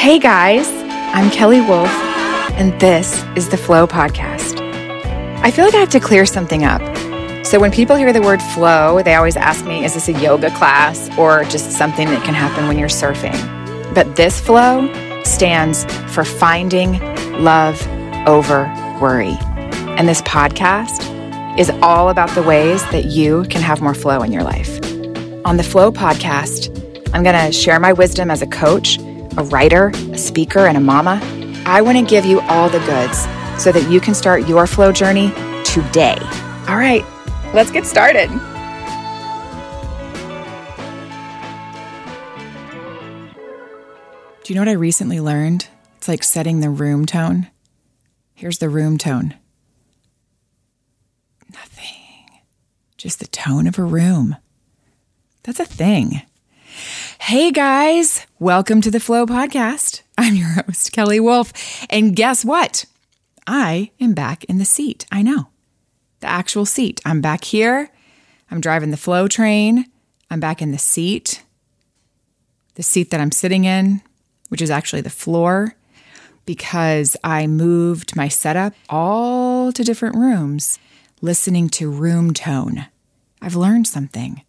Hey guys, I'm Kelly Wolf, and this is the Flow Podcast. I feel like I have to clear something up. So when people hear the word flow, they always ask me, is this a yoga class or just something that can happen when you're surfing? But this flow stands for finding love over worry. And this podcast is all about the ways that you can have more flow in your life. On the Flow podcast, I'm going to share my wisdom as a coach, a writer, a speaker, and a mama. I want to give you all the goods so that you can start your flow journey today. All right, let's get started. Do you know what I recently learned? It's like setting the room tone. Here's the room tone nothing, just the tone of a room. That's a thing. Hey guys, welcome to the Flow Podcast. I'm your host, Kelly Wolf. And guess what? I am back in the seat. I know. The actual seat. I'm back here. I'm driving the flow train. I'm back in the seat. The seat that I'm sitting in, which is actually the floor, because I moved my setup all to different rooms, listening to room tone. I've learned something.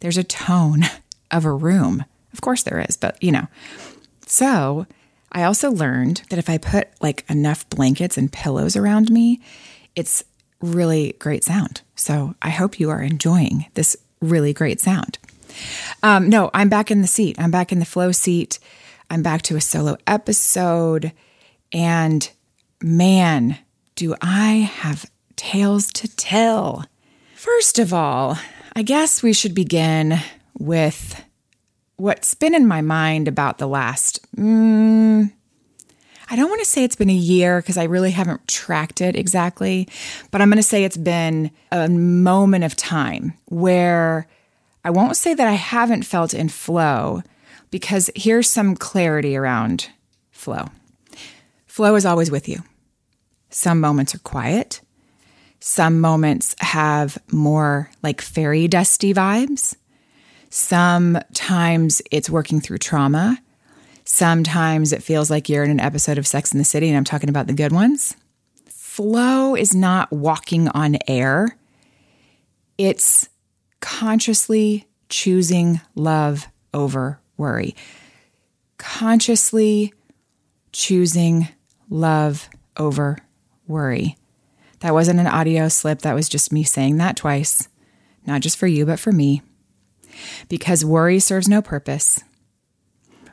There's a tone of a room. Of course there is, but you know. So, I also learned that if I put like enough blankets and pillows around me, it's really great sound. So, I hope you are enjoying this really great sound. Um, no, I'm back in the seat. I'm back in the flow seat. I'm back to a solo episode. And man, do I have tales to tell. First of all, I guess we should begin with what's been in my mind about the last. Mm, I don't want to say it's been a year because I really haven't tracked it exactly, but I'm going to say it's been a moment of time where I won't say that I haven't felt in flow because here's some clarity around flow. Flow is always with you. Some moments are quiet, some moments have more like fairy dusty vibes. Sometimes it's working through trauma. Sometimes it feels like you're in an episode of Sex in the City, and I'm talking about the good ones. Flow is not walking on air, it's consciously choosing love over worry, consciously choosing love over worry. That wasn't an audio slip. That was just me saying that twice, not just for you, but for me. Because worry serves no purpose.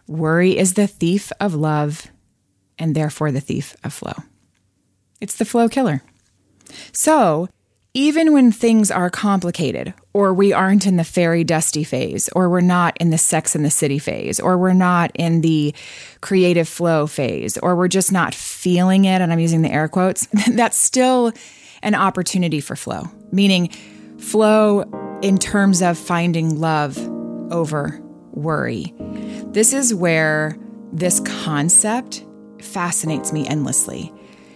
Worry is the thief of love and therefore the thief of flow. It's the flow killer. So, even when things are complicated, or we aren't in the fairy dusty phase, or we're not in the sex in the city phase, or we're not in the creative flow phase, or we're just not feeling it, and I'm using the air quotes, that's still an opportunity for flow, meaning flow in terms of finding love over worry. This is where this concept fascinates me endlessly.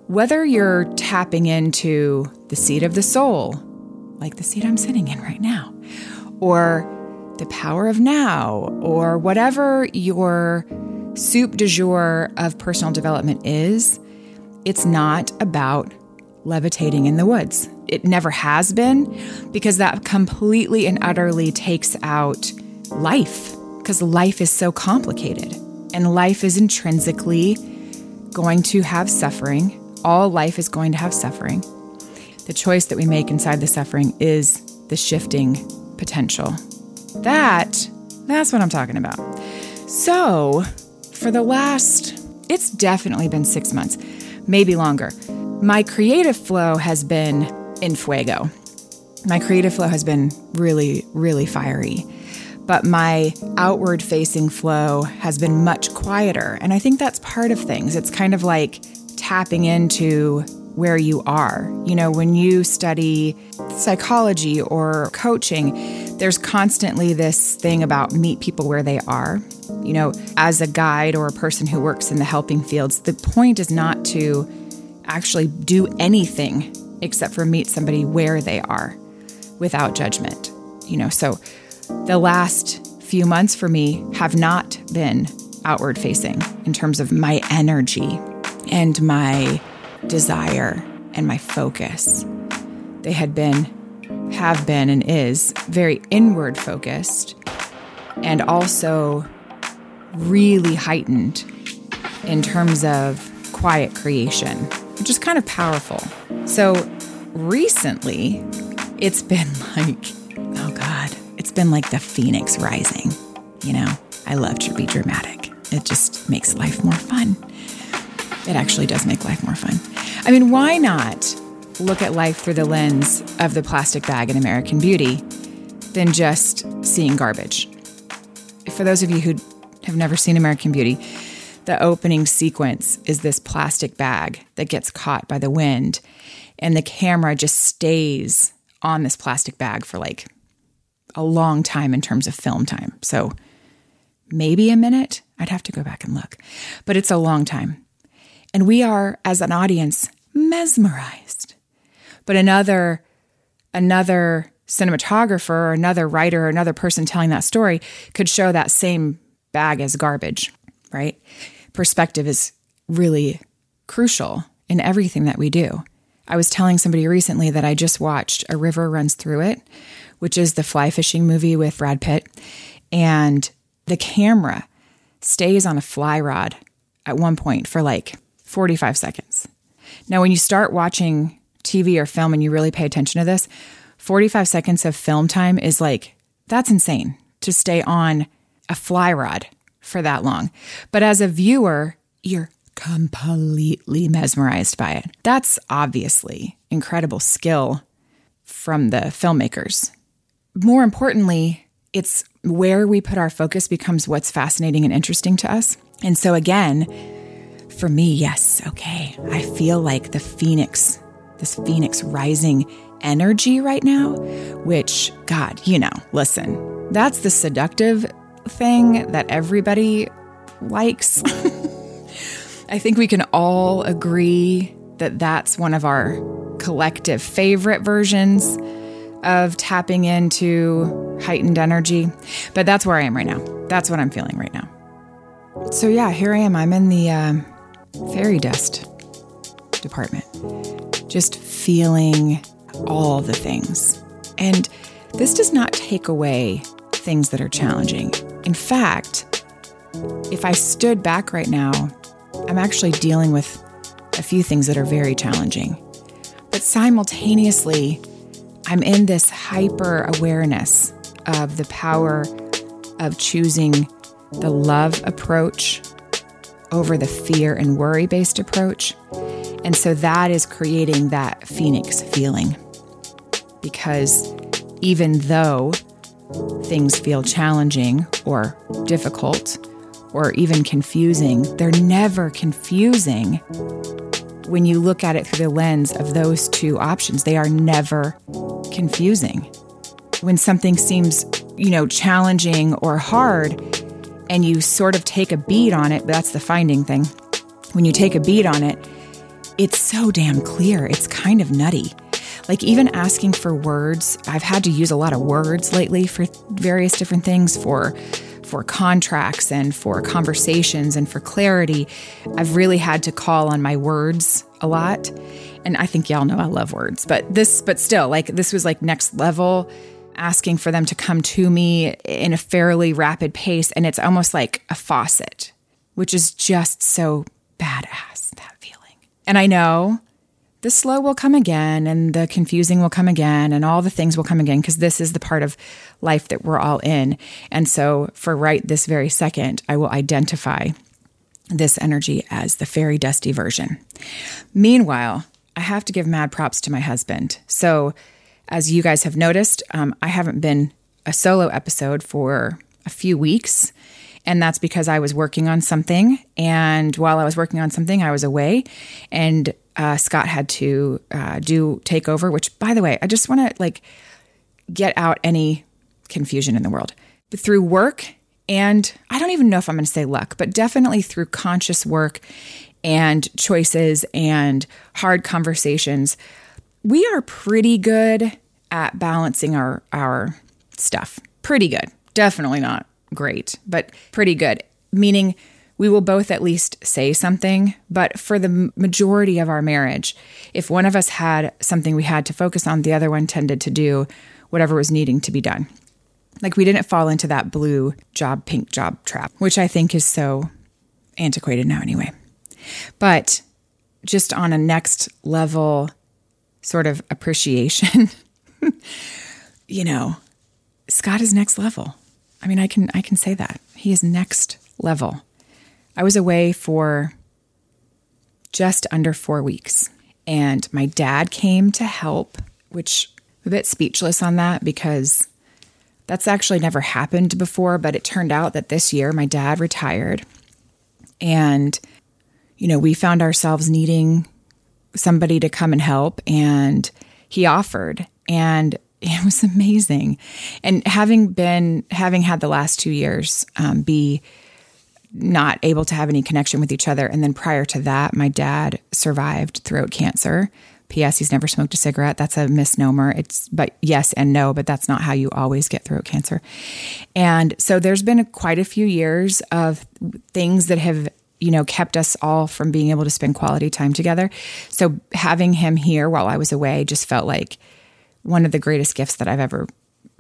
Whether you're tapping into the seat of the soul, like the seat I'm sitting in right now, or the power of now, or whatever your soup du jour of personal development is, it's not about levitating in the woods. It never has been because that completely and utterly takes out life because life is so complicated and life is intrinsically going to have suffering all life is going to have suffering. The choice that we make inside the suffering is the shifting potential. That, that's what I'm talking about. So, for the last, it's definitely been six months, maybe longer. My creative flow has been in fuego. My creative flow has been really, really fiery. But my outward facing flow has been much quieter. And I think that's part of things. It's kind of like tapping into where you are. You know, when you study psychology or coaching, there's constantly this thing about meet people where they are. You know, as a guide or a person who works in the helping fields, the point is not to actually do anything except for meet somebody where they are without judgment. You know, so the last few months for me have not been outward facing in terms of my energy and my desire and my focus. They had been, have been, and is very inward focused and also really heightened in terms of quiet creation, which is kind of powerful. So recently, it's been like, oh God, it's been like the phoenix rising. You know, I love to be dramatic, it just makes life more fun. It actually does make life more fun. I mean, why not look at life through the lens of the plastic bag in American Beauty than just seeing garbage? For those of you who have never seen American Beauty, the opening sequence is this plastic bag that gets caught by the wind, and the camera just stays on this plastic bag for like a long time in terms of film time. So maybe a minute. I'd have to go back and look, but it's a long time. And we are, as an audience, mesmerized. But another, another cinematographer or another writer or another person telling that story could show that same bag as garbage, right? Perspective is really crucial in everything that we do. I was telling somebody recently that I just watched A River Runs Through It, which is the fly fishing movie with Brad Pitt. And the camera stays on a fly rod at one point for like 45 seconds. Now, when you start watching TV or film and you really pay attention to this, 45 seconds of film time is like, that's insane to stay on a fly rod for that long. But as a viewer, you're completely mesmerized by it. That's obviously incredible skill from the filmmakers. More importantly, it's where we put our focus becomes what's fascinating and interesting to us. And so, again, for me, yes, okay, I feel like the phoenix, this phoenix rising energy right now, which, God, you know, listen, that's the seductive thing that everybody likes. I think we can all agree that that's one of our collective favorite versions of tapping into heightened energy. But that's where I am right now. That's what I'm feeling right now. So, yeah, here I am. I'm in the uh, fairy dust department, just feeling all the things. And this does not take away things that are challenging. In fact, if I stood back right now I'm actually dealing with a few things that are very challenging. But simultaneously, I'm in this hyper awareness of the power of choosing the love approach over the fear and worry based approach. And so that is creating that phoenix feeling. Because even though things feel challenging or difficult, or even confusing. They're never confusing when you look at it through the lens of those two options. They are never confusing. When something seems, you know, challenging or hard, and you sort of take a beat on it, that's the finding thing. When you take a beat on it, it's so damn clear. It's kind of nutty. Like, even asking for words, I've had to use a lot of words lately for various different things for for contracts and for conversations and for clarity, I've really had to call on my words a lot. And I think y'all know I love words, but this, but still, like this was like next level, asking for them to come to me in a fairly rapid pace. And it's almost like a faucet, which is just so badass, that feeling. And I know the slow will come again and the confusing will come again and all the things will come again because this is the part of life that we're all in. And so, for right this very second, I will identify this energy as the fairy dusty version. Meanwhile, I have to give mad props to my husband. So, as you guys have noticed, um, I haven't been a solo episode for a few weeks. And that's because I was working on something. And while I was working on something, I was away. And uh, Scott had to uh, do take over. Which, by the way, I just want to like get out any confusion in the world. But through work, and I don't even know if I'm going to say luck, but definitely through conscious work and choices and hard conversations, we are pretty good at balancing our our stuff. Pretty good. Definitely not great, but pretty good. Meaning we will both at least say something. But for the majority of our marriage, if one of us had something we had to focus on, the other one tended to do whatever was needing to be done. Like we didn't fall into that blue job, pink job trap, which I think is so antiquated now anyway. But just on a next level sort of appreciation, you know, Scott is next level. I mean, I can I can say that. He is next level. I was away for just under 4 weeks and my dad came to help, which I'm a bit speechless on that because that's actually never happened before, but it turned out that this year my dad retired and you know, we found ourselves needing somebody to come and help and he offered and it was amazing. And having been, having had the last two years um, be not able to have any connection with each other. And then prior to that, my dad survived throat cancer. P.S. He's never smoked a cigarette. That's a misnomer. It's, but yes and no, but that's not how you always get throat cancer. And so there's been quite a few years of things that have you know, kept us all from being able to spend quality time together. So having him here while I was away just felt like one of the greatest gifts that I've ever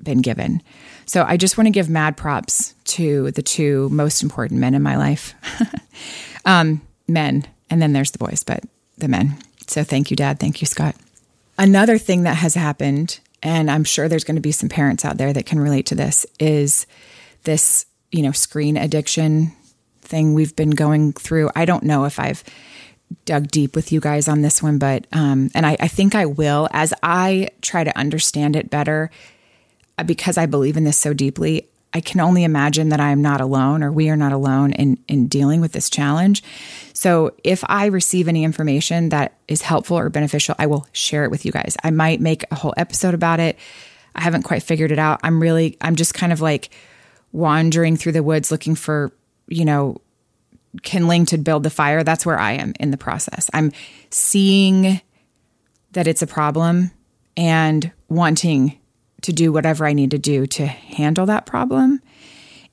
been given. So I just want to give mad props to the two most important men in my life. um, men, and then there's the boys, but the men. So thank you, Dad. Thank you, Scott. Another thing that has happened, and I'm sure there's going to be some parents out there that can relate to this, is this, you know, screen addiction thing we've been going through. I don't know if I've dug deep with you guys on this one, but um, and I, I think I will as I try to understand it better because I believe in this so deeply. I can only imagine that I am not alone or we are not alone in, in dealing with this challenge. So if I receive any information that is helpful or beneficial, I will share it with you guys. I might make a whole episode about it. I haven't quite figured it out. I'm really, I'm just kind of like wandering through the woods looking for you know, kindling to build the fire, that's where I am in the process. I'm seeing that it's a problem and wanting to do whatever I need to do to handle that problem.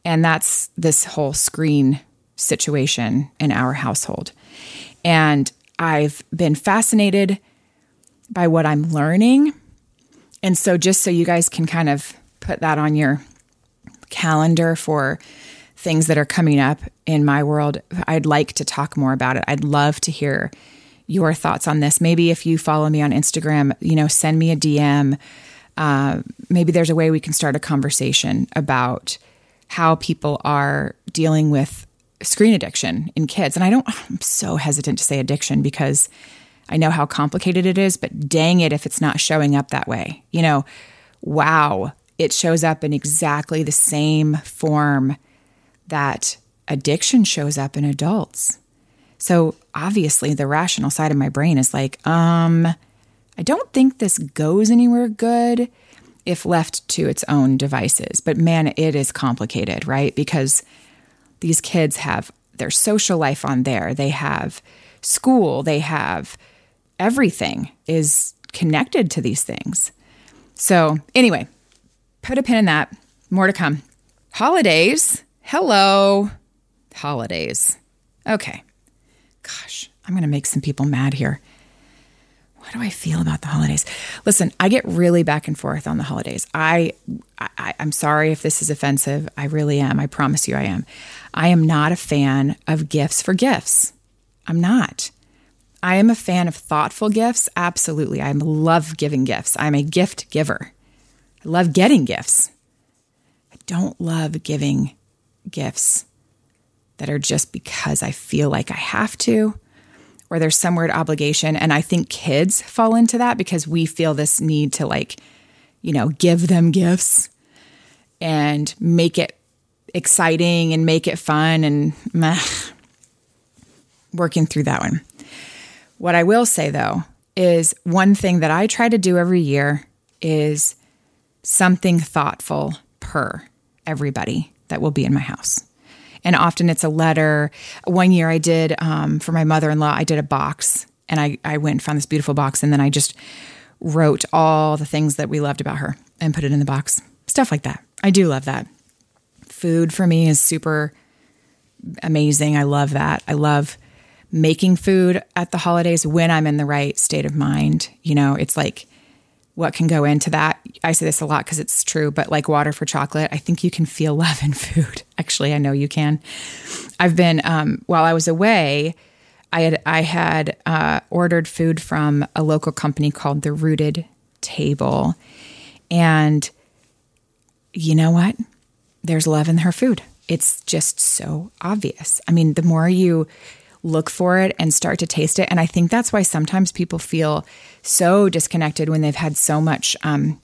And that's this whole screen situation in our household. And I've been fascinated by what I'm learning. And so, just so you guys can kind of put that on your calendar for things that are coming up in my world, I'd like to talk more about it. I'd love to hear your thoughts on this. Maybe if you follow me on Instagram, you know, send me a DM. Uh, maybe there's a way we can start a conversation about how people are dealing with screen addiction in kids. And I don't, I'm so hesitant to say addiction because I know how complicated it is, but dang it if it's not showing up that way. You know, wow, it shows up in exactly the same form that addiction shows up in adults. So obviously, the rational side of my brain is like, um, I don't think this goes anywhere good if left to its own devices. But man, it is complicated, right? Because these kids have their social life on there, they have school, they have everything is connected to these things. So, anyway, put a pin in that. More to come. Holidays Hello, holidays. Okay. Gosh, I'm going to make some people mad here. What do I feel about the holidays? Listen, I get really back and forth on the holidays. I, I I'm sorry if this is offensive. I really am. I promise you I am. I am not a fan of gifts for gifts. I'm not. I am a fan of thoughtful gifts. Absolutely. I love giving gifts. I'm a gift giver. I love getting gifts. I don't love giving gifts that are just because I feel like I have to, or there's some weird obligation. And I think kids fall into that because we feel this need to, like, you know, give them gifts and make it exciting and make it fun and meh, working through that one. What I will say though is one thing that I try to do every year is something thoughtful per everybody that will be in my house. And often it's a letter. One year I did um, for my mother in law, I did a box and I, I went and found this beautiful box and then I just wrote all the things that we loved about her and put it in the box. Stuff like that. I do love that. Food for me is super amazing. I love that. I love making food at the holidays when I'm in the right state of mind. You know, it's like what can go into that. I say this a lot because it's true, but like water for chocolate, I think you can feel love in food. Actually, I know you can. I've been um, while I was away. I had I had uh, ordered food from a local company called the Rooted Table, and you know what? There's love in her food. It's just so obvious. I mean, the more you look for it and start to taste it. And I think that's why sometimes people feel so disconnected when they've had so much um,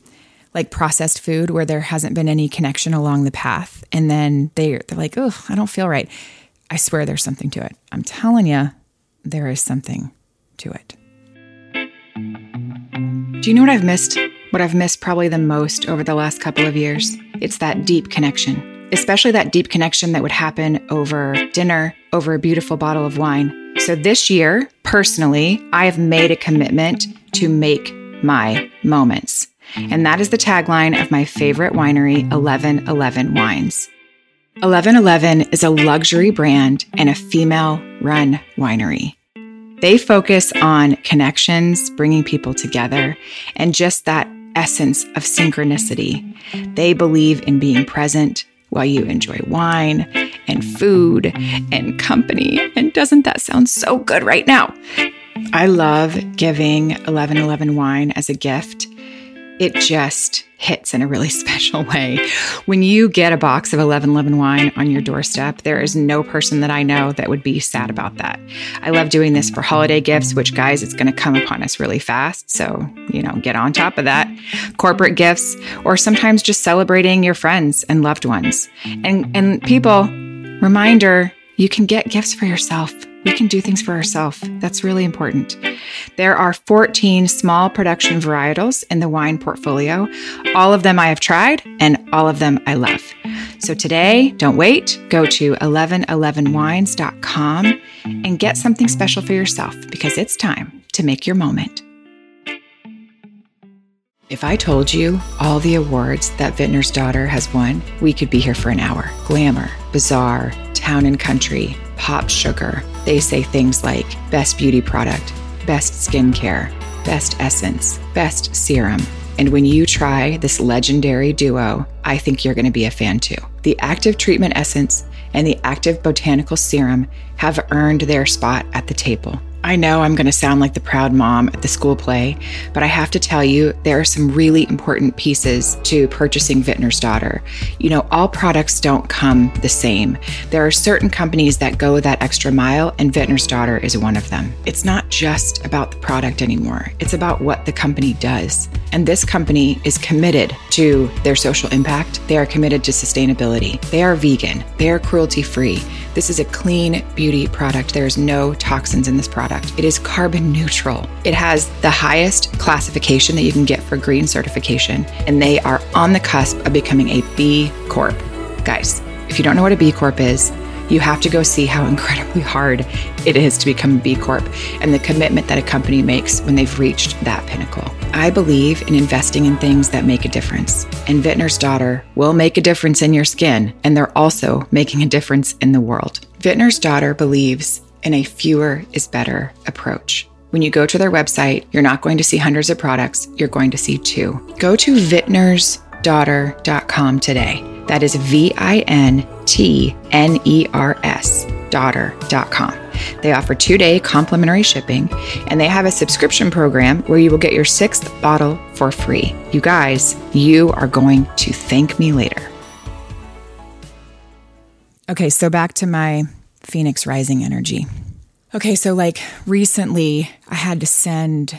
like processed food where there hasn't been any connection along the path. And then they, they're like, oh, I don't feel right. I swear there's something to it. I'm telling you, there is something to it. Do you know what I've missed? What I've missed probably the most over the last couple of years? It's that deep connection especially that deep connection that would happen over dinner, over a beautiful bottle of wine. So this year, personally, I have made a commitment to make my moments. And that is the tagline of my favorite winery, 1111 Wines. 1111 is a luxury brand and a female run winery. They focus on connections, bringing people together, and just that essence of synchronicity. They believe in being present, while you enjoy wine and food and company. And doesn't that sound so good right now? I love giving 1111 wine as a gift. It just hits in a really special way. When you get a box of 1111 wine on your doorstep, there is no person that I know that would be sad about that. I love doing this for holiday gifts, which, guys, it's going to come upon us really fast. So, you know, get on top of that. Corporate gifts, or sometimes just celebrating your friends and loved ones. And, and people, reminder you can get gifts for yourself. We can do things for ourselves. That's really important. There are 14 small production varietals in the wine portfolio. All of them I have tried, and all of them I love. So today, don't wait. Go to 1111wines.com and get something special for yourself because it's time to make your moment. If I told you all the awards that Vintner's Daughter has won, we could be here for an hour. Glamour, Bazaar, Town and Country, Pop Sugar. They say things like best beauty product, best skincare, best essence, best serum. And when you try this legendary duo, I think you're going to be a fan too. The active treatment essence and the active botanical serum have earned their spot at the table. I know I'm going to sound like the proud mom at the school play, but I have to tell you, there are some really important pieces to purchasing Vintner's Daughter. You know, all products don't come the same. There are certain companies that go that extra mile, and Vintner's Daughter is one of them. It's not just about the product anymore, it's about what the company does. And this company is committed to their social impact, they are committed to sustainability, they are vegan, they are cruelty free. This is a clean beauty product. There is no toxins in this product. It is carbon neutral. It has the highest classification that you can get for green certification, and they are on the cusp of becoming a B Corp. Guys, if you don't know what a B Corp is, you have to go see how incredibly hard it is to become a B Corp and the commitment that a company makes when they've reached that pinnacle. I believe in investing in things that make a difference, and Vintner's Daughter will make a difference in your skin, and they're also making a difference in the world. Vintner's Daughter believes in a fewer is better approach. When you go to their website, you're not going to see hundreds of products, you're going to see two. Go to vintnersdaughter.com today that is V I N T N E R S daughter.com. They offer two day complimentary shipping and they have a subscription program where you will get your sixth bottle for free. You guys, you are going to thank me later. Okay, so back to my Phoenix Rising energy. Okay, so like recently I had to send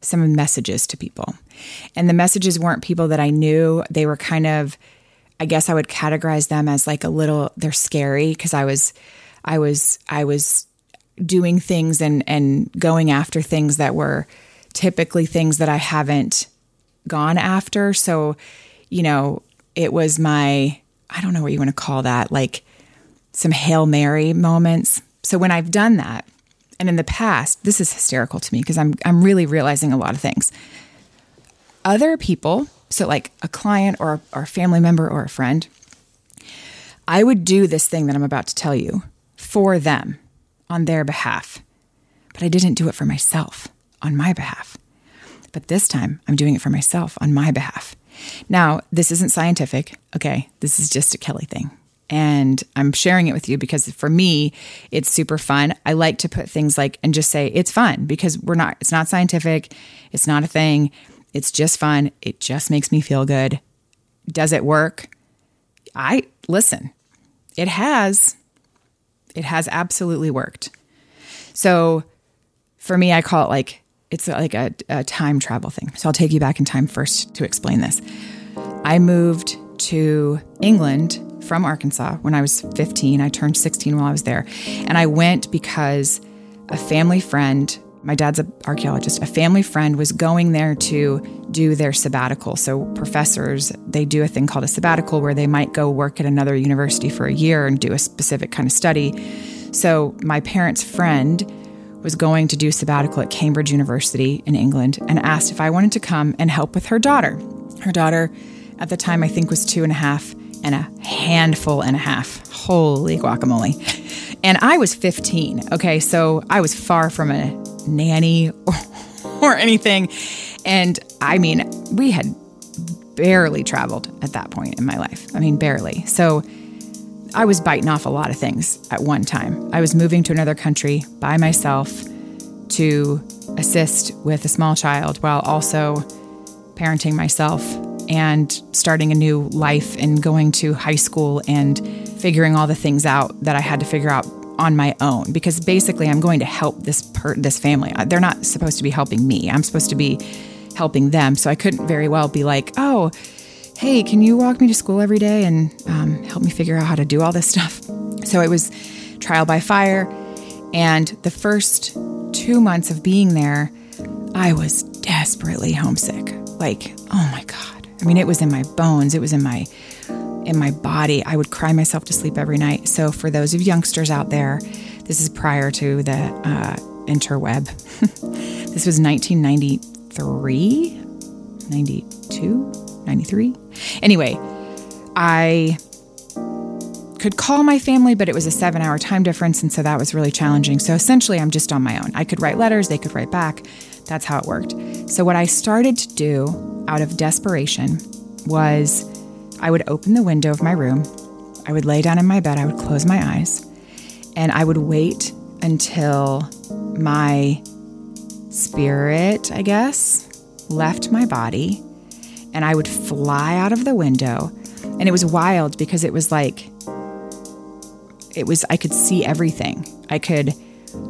some messages to people. And the messages weren't people that I knew. They were kind of I guess I would categorize them as like a little they're scary because I was I was I was doing things and and going after things that were typically things that I haven't gone after. So, you know, it was my I don't know what you want to call that, like some Hail Mary moments. So when I've done that, and in the past, this is hysterical to me because I'm I'm really realizing a lot of things. Other people so like a client or, or a family member or a friend, I would do this thing that I'm about to tell you for them on their behalf. But I didn't do it for myself on my behalf. But this time, I'm doing it for myself on my behalf. Now, this isn't scientific, okay? This is just a Kelly thing. And I'm sharing it with you because for me, it's super fun. I like to put things like and just say it's fun because we're not, it's not scientific, it's not a thing, it's just fun. It just makes me feel good. Does it work? I listen, it has. It has absolutely worked. So for me, I call it like it's like a, a time travel thing. So I'll take you back in time first to explain this. I moved to England from Arkansas when I was 15. I turned 16 while I was there. And I went because a family friend, my dad's an archaeologist, a family friend was going there to do their sabbatical. So, professors, they do a thing called a sabbatical where they might go work at another university for a year and do a specific kind of study. So, my parents' friend was going to do sabbatical at Cambridge University in England and asked if I wanted to come and help with her daughter. Her daughter, at the time, I think was two and a half and a handful and a half. Holy guacamole. And I was 15. Okay, so I was far from a nanny or, or anything. And I mean, we had barely traveled at that point in my life. I mean, barely. So I was biting off a lot of things at one time. I was moving to another country by myself to assist with a small child while also parenting myself and starting a new life and going to high school and figuring all the things out that I had to figure out on my own because basically I'm going to help this per- this family. Uh, they're not supposed to be helping me. I'm supposed to be helping them. So I couldn't very well be like, "Oh, hey, can you walk me to school every day and um, help me figure out how to do all this stuff?" So it was trial by fire, and the first two months of being there, I was desperately homesick. Like, oh my god I mean, it was in my bones, it was in my in my body. I would cry myself to sleep every night. So for those of youngsters out there, this is prior to the uh, interweb. this was 1993, 92, 93. Anyway, I could call my family, but it was a seven hour time difference. And so that was really challenging. So essentially, I'm just on my own. I could write letters, they could write back. That's how it worked. So, what I started to do out of desperation was I would open the window of my room, I would lay down in my bed, I would close my eyes, and I would wait until my spirit, I guess, left my body, and I would fly out of the window. And it was wild because it was like, it was, I could see everything. I could,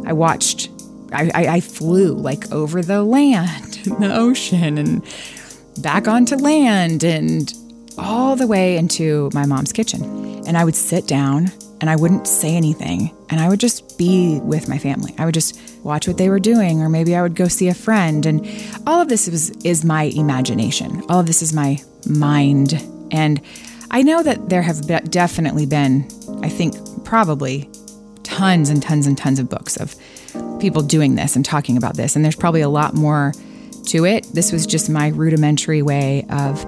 I watched I, I, I flew like over the land and the ocean and back onto land and all the way into my mom's kitchen. And I would sit down and I wouldn't say anything. And I would just be with my family. I would just watch what they were doing, or maybe I would go see a friend. And all of this is, is my imagination. All of this is my mind. And I know that there have be- definitely been, I think, probably tons and tons and tons of books of people doing this and talking about this. And there's probably a lot more to it. This was just my rudimentary way of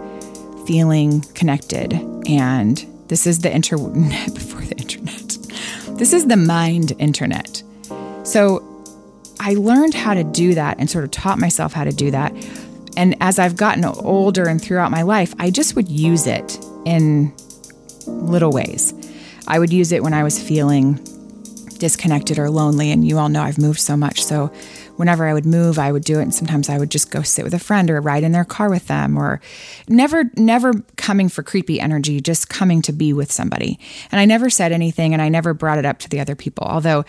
feeling connected. And this is the internet before the internet. This is the mind internet. So I learned how to do that and sort of taught myself how to do that. And as I've gotten older and throughout my life, I just would use it in little ways. I would use it when I was feeling disconnected or lonely. And you all know I've moved so much. So whenever I would move, I would do it. And sometimes I would just go sit with a friend or ride in their car with them or never, never coming for creepy energy, just coming to be with somebody. And I never said anything and I never brought it up to the other people. Although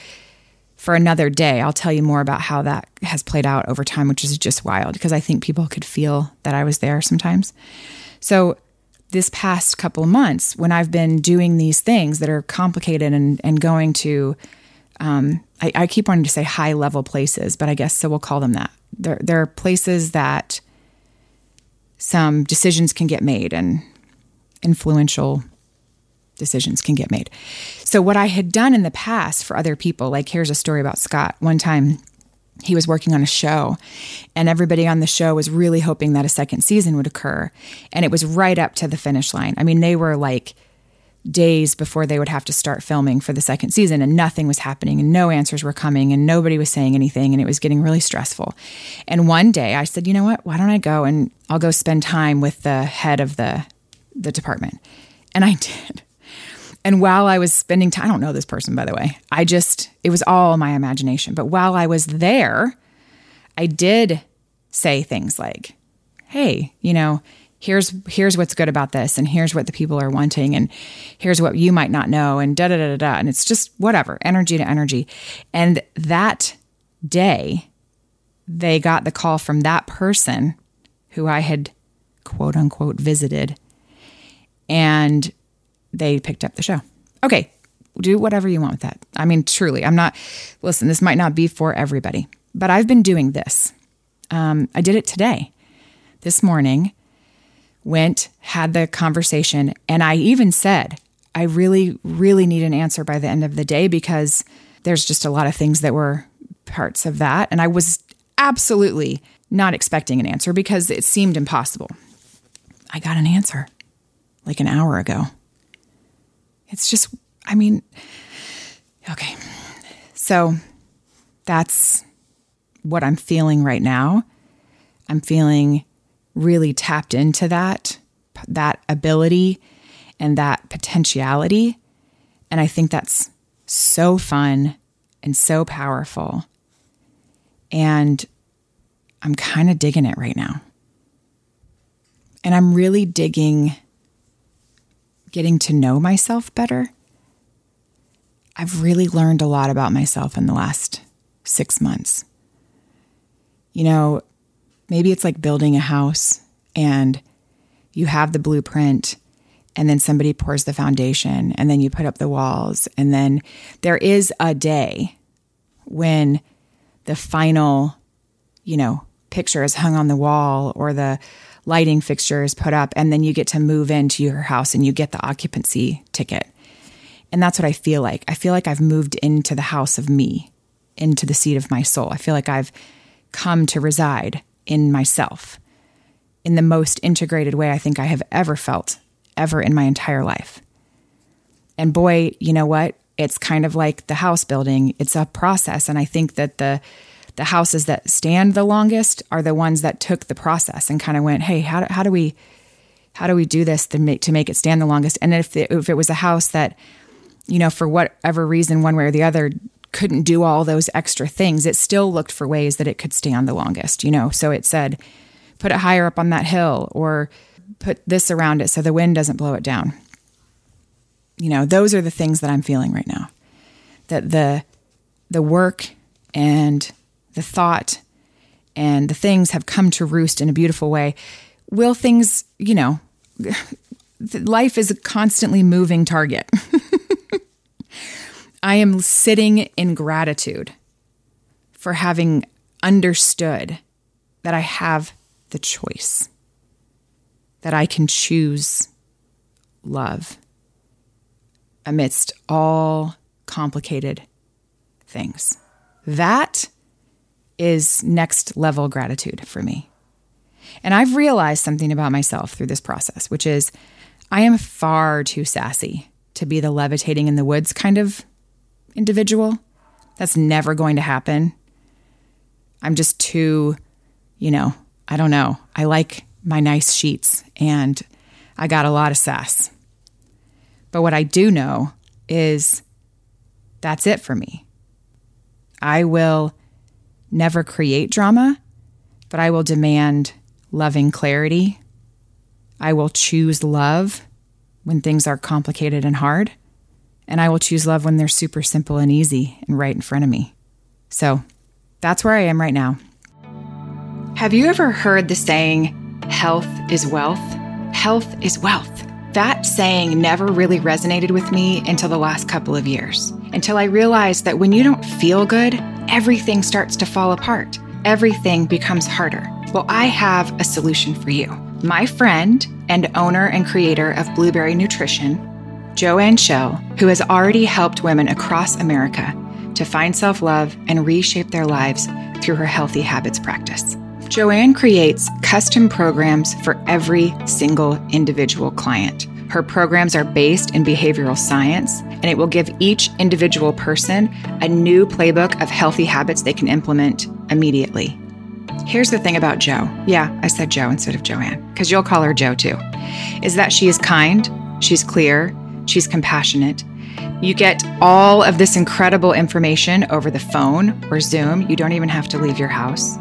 for another day, I'll tell you more about how that has played out over time, which is just wild because I think people could feel that I was there sometimes. So this past couple months when I've been doing these things that are complicated and, and going to um, I, I, keep wanting to say high level places, but I guess so we'll call them that. There, there are places that some decisions can get made and influential decisions can get made. So, what I had done in the past for other people, like here's a story about Scott. One time, he was working on a show, and everybody on the show was really hoping that a second season would occur. And it was right up to the finish line. I mean, they were like, days before they would have to start filming for the second season and nothing was happening and no answers were coming and nobody was saying anything and it was getting really stressful. And one day I said, "You know what? Why don't I go and I'll go spend time with the head of the the department." And I did. And while I was spending time, I don't know this person by the way. I just it was all my imagination. But while I was there, I did say things like, "Hey, you know, here's here's what's good about this and here's what the people are wanting and here's what you might not know and da da da da da. And it's just whatever energy to energy. And that day they got the call from that person who I had quote unquote visited and they picked up the show. Okay do whatever you want with that. I mean truly I'm not listen this might not be for everybody but I've been doing this. Um, I did it today. This morning went, had the conversation, and I even said, I really, really need an answer by the end of the day because there's just a lot of things that were parts of that. And I was absolutely not expecting an answer because it seemed impossible. I got an answer like an hour ago. It's just, I mean, okay. So that's what I'm feeling right now. I'm feeling really tapped into that that ability and that potentiality and I think that's so fun and so powerful. And I'm kind of digging it right now. And I'm really digging getting to know myself better. I've really learned a lot about myself in the last six months. You know, Maybe it's like building a house and you have the blueprint and then somebody pours the foundation and then you put up the walls. And then there is a day when the final you know picture is hung on the wall or the lighting fixture is put up and then you get to move into your house and you get the occupancy ticket. And that's what i feel like. I feel like i've moved into the house of me into the seat of my soul. I feel like i've come to reside in myself in the most integrated way I think I have ever felt, ever in my entire life. And boy, you know what? It's kind of like the house building. It's a process. And I think that the the houses that stand the longest are the ones that took the process and kind of went, hey, how do, how do we how do we do this to make to make it stand the longest? And if it, if it was a house that, you know, for whatever reason, one way or the other, couldn't do all those extra things, it still looked for ways that it could stand the longest, you know. So it said, put it higher up on that hill or put this around it so the wind doesn't blow it down. You know, those are the things that I'm feeling right now. That the the work and the thought and the things have come to roost in a beautiful way. Will things, you know, life is a constantly moving target. I am sitting in gratitude for having understood that I have the choice, that I can choose love amidst all complicated things. That is next level gratitude for me. And I've realized something about myself through this process, which is I am far too sassy to be the levitating in the woods kind of individual. That's never going to happen. I'm just too, you know, I don't know. I like my nice sheets and I got a lot of sass. But what I do know is that's it for me. I will never create drama, but I will demand loving clarity. I will choose love when things are complicated and hard. And I will choose love when they're super simple and easy and right in front of me. So that's where I am right now. Have you ever heard the saying, health is wealth? Health is wealth. That saying never really resonated with me until the last couple of years, until I realized that when you don't feel good, everything starts to fall apart. Everything becomes harder. Well, I have a solution for you. My friend and owner and creator of Blueberry Nutrition, Joanne Schell, who has already helped women across America to find self love and reshape their lives through her healthy habits practice. Joanne creates custom programs for every single individual client Her programs are based in behavioral science, and it will give each individual person a new playbook of healthy habits they can implement immediately. Here's the thing about Jo. Yeah, I said Jo instead of Joanne, because you'll call her Jo too. Is that she is kind, she's clear, she's compassionate. You get all of this incredible information over the phone or Zoom. You don't even have to leave your house.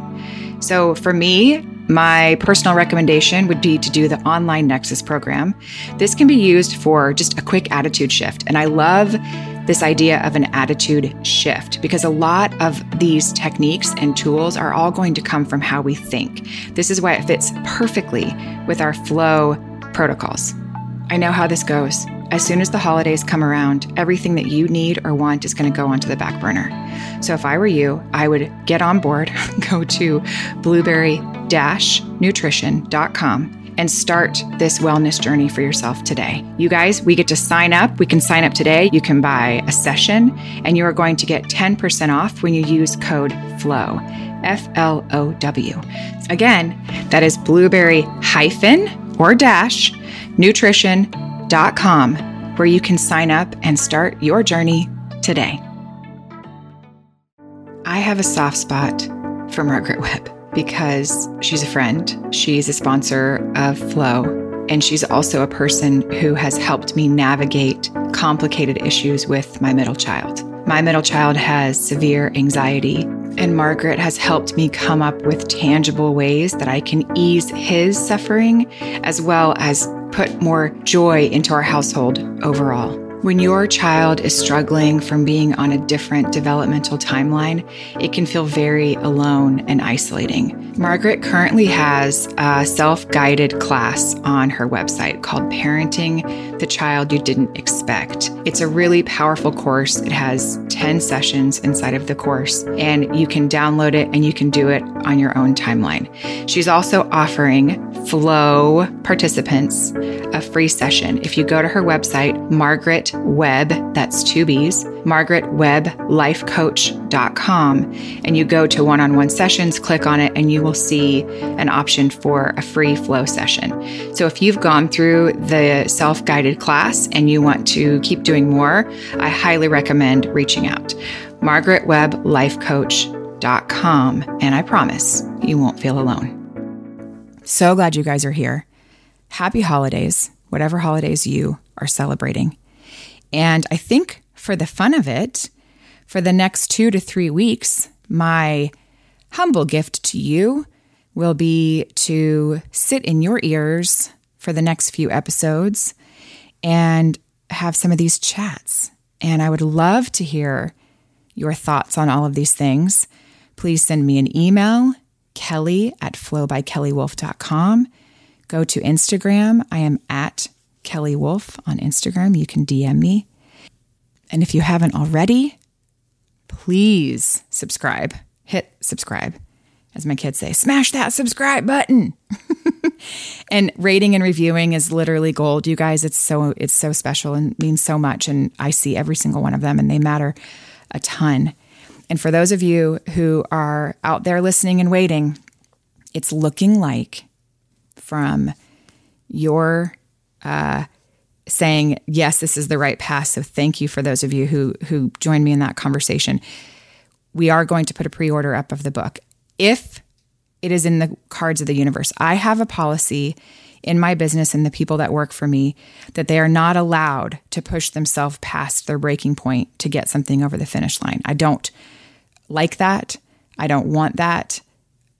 So for me, my personal recommendation would be to do the online Nexus program. This can be used for just a quick attitude shift. And I love this idea of an attitude shift because a lot of these techniques and tools are all going to come from how we think. This is why it fits perfectly with our flow protocols. I know how this goes. As soon as the holidays come around, everything that you need or want is going to go onto the back burner. So if I were you, I would get on board, go to blueberry nutrition.com and start this wellness journey for yourself today. You guys, we get to sign up. We can sign up today. You can buy a session, and you are going to get 10% off when you use code FLOW. F L O W. Again, that is blueberry hyphen or dash nutrition.com, where you can sign up and start your journey today. I have a soft spot for Margaret Webb because she's a friend, she's a sponsor of Flow, and she's also a person who has helped me navigate complicated issues with my middle child. My middle child has severe anxiety, and Margaret has helped me come up with tangible ways that I can ease his suffering as well as put more joy into our household overall. When your child is struggling from being on a different developmental timeline, it can feel very alone and isolating. Margaret currently has a self guided class on her website called Parenting the Child You Didn't Expect. It's a really powerful course. It has 10 sessions inside of the course, and you can download it and you can do it on your own timeline. She's also offering Flow participants a free session. If you go to her website, Margaret Webb, that's two B's, margaretwebblifecoach.com, and you go to one on one sessions, click on it, and you will see an option for a free flow session. So if you've gone through the self guided class and you want to keep doing more, I highly recommend reaching out. margaretwebblifecoach.com, and I promise you won't feel alone. So glad you guys are here. Happy holidays, whatever holidays you are celebrating. And I think for the fun of it, for the next two to three weeks, my humble gift to you will be to sit in your ears for the next few episodes and have some of these chats. And I would love to hear your thoughts on all of these things. Please send me an email, kelly at flowbykellywolf.com. Go to Instagram. I am at Kelly Wolf on Instagram. You can DM me. And if you haven't already, please subscribe. Hit subscribe. As my kids say, smash that subscribe button. and rating and reviewing is literally gold. You guys, it's so it's so special and means so much and I see every single one of them and they matter a ton. And for those of you who are out there listening and waiting, it's looking like from your uh, saying yes this is the right path so thank you for those of you who who joined me in that conversation. We are going to put a pre-order up of the book. If it is in the cards of the universe i have a policy in my business and the people that work for me that they are not allowed to push themselves past their breaking point to get something over the finish line. I don't like that. I don't want that.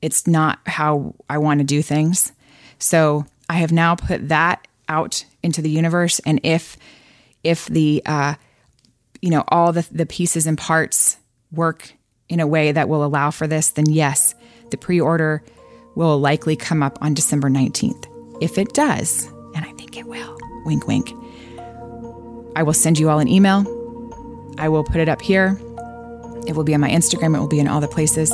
It's not how i want to do things. So i have now put that out into the universe and if if the uh, you know all the, the pieces and parts work in a way that will allow for this then yes the pre-order will likely come up on december 19th if it does and i think it will wink wink i will send you all an email. I will put it up here. It will be on my instagram. It will be in all the places.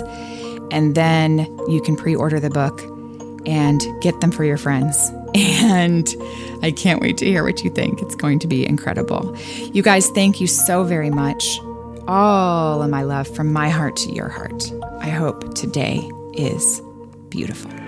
And then you can pre-order the book and get them for your friends and I can't wait to hear what you think. It's going to be incredible. You guys, thank you so very much. All of my love from my heart to your heart. I hope today is beautiful.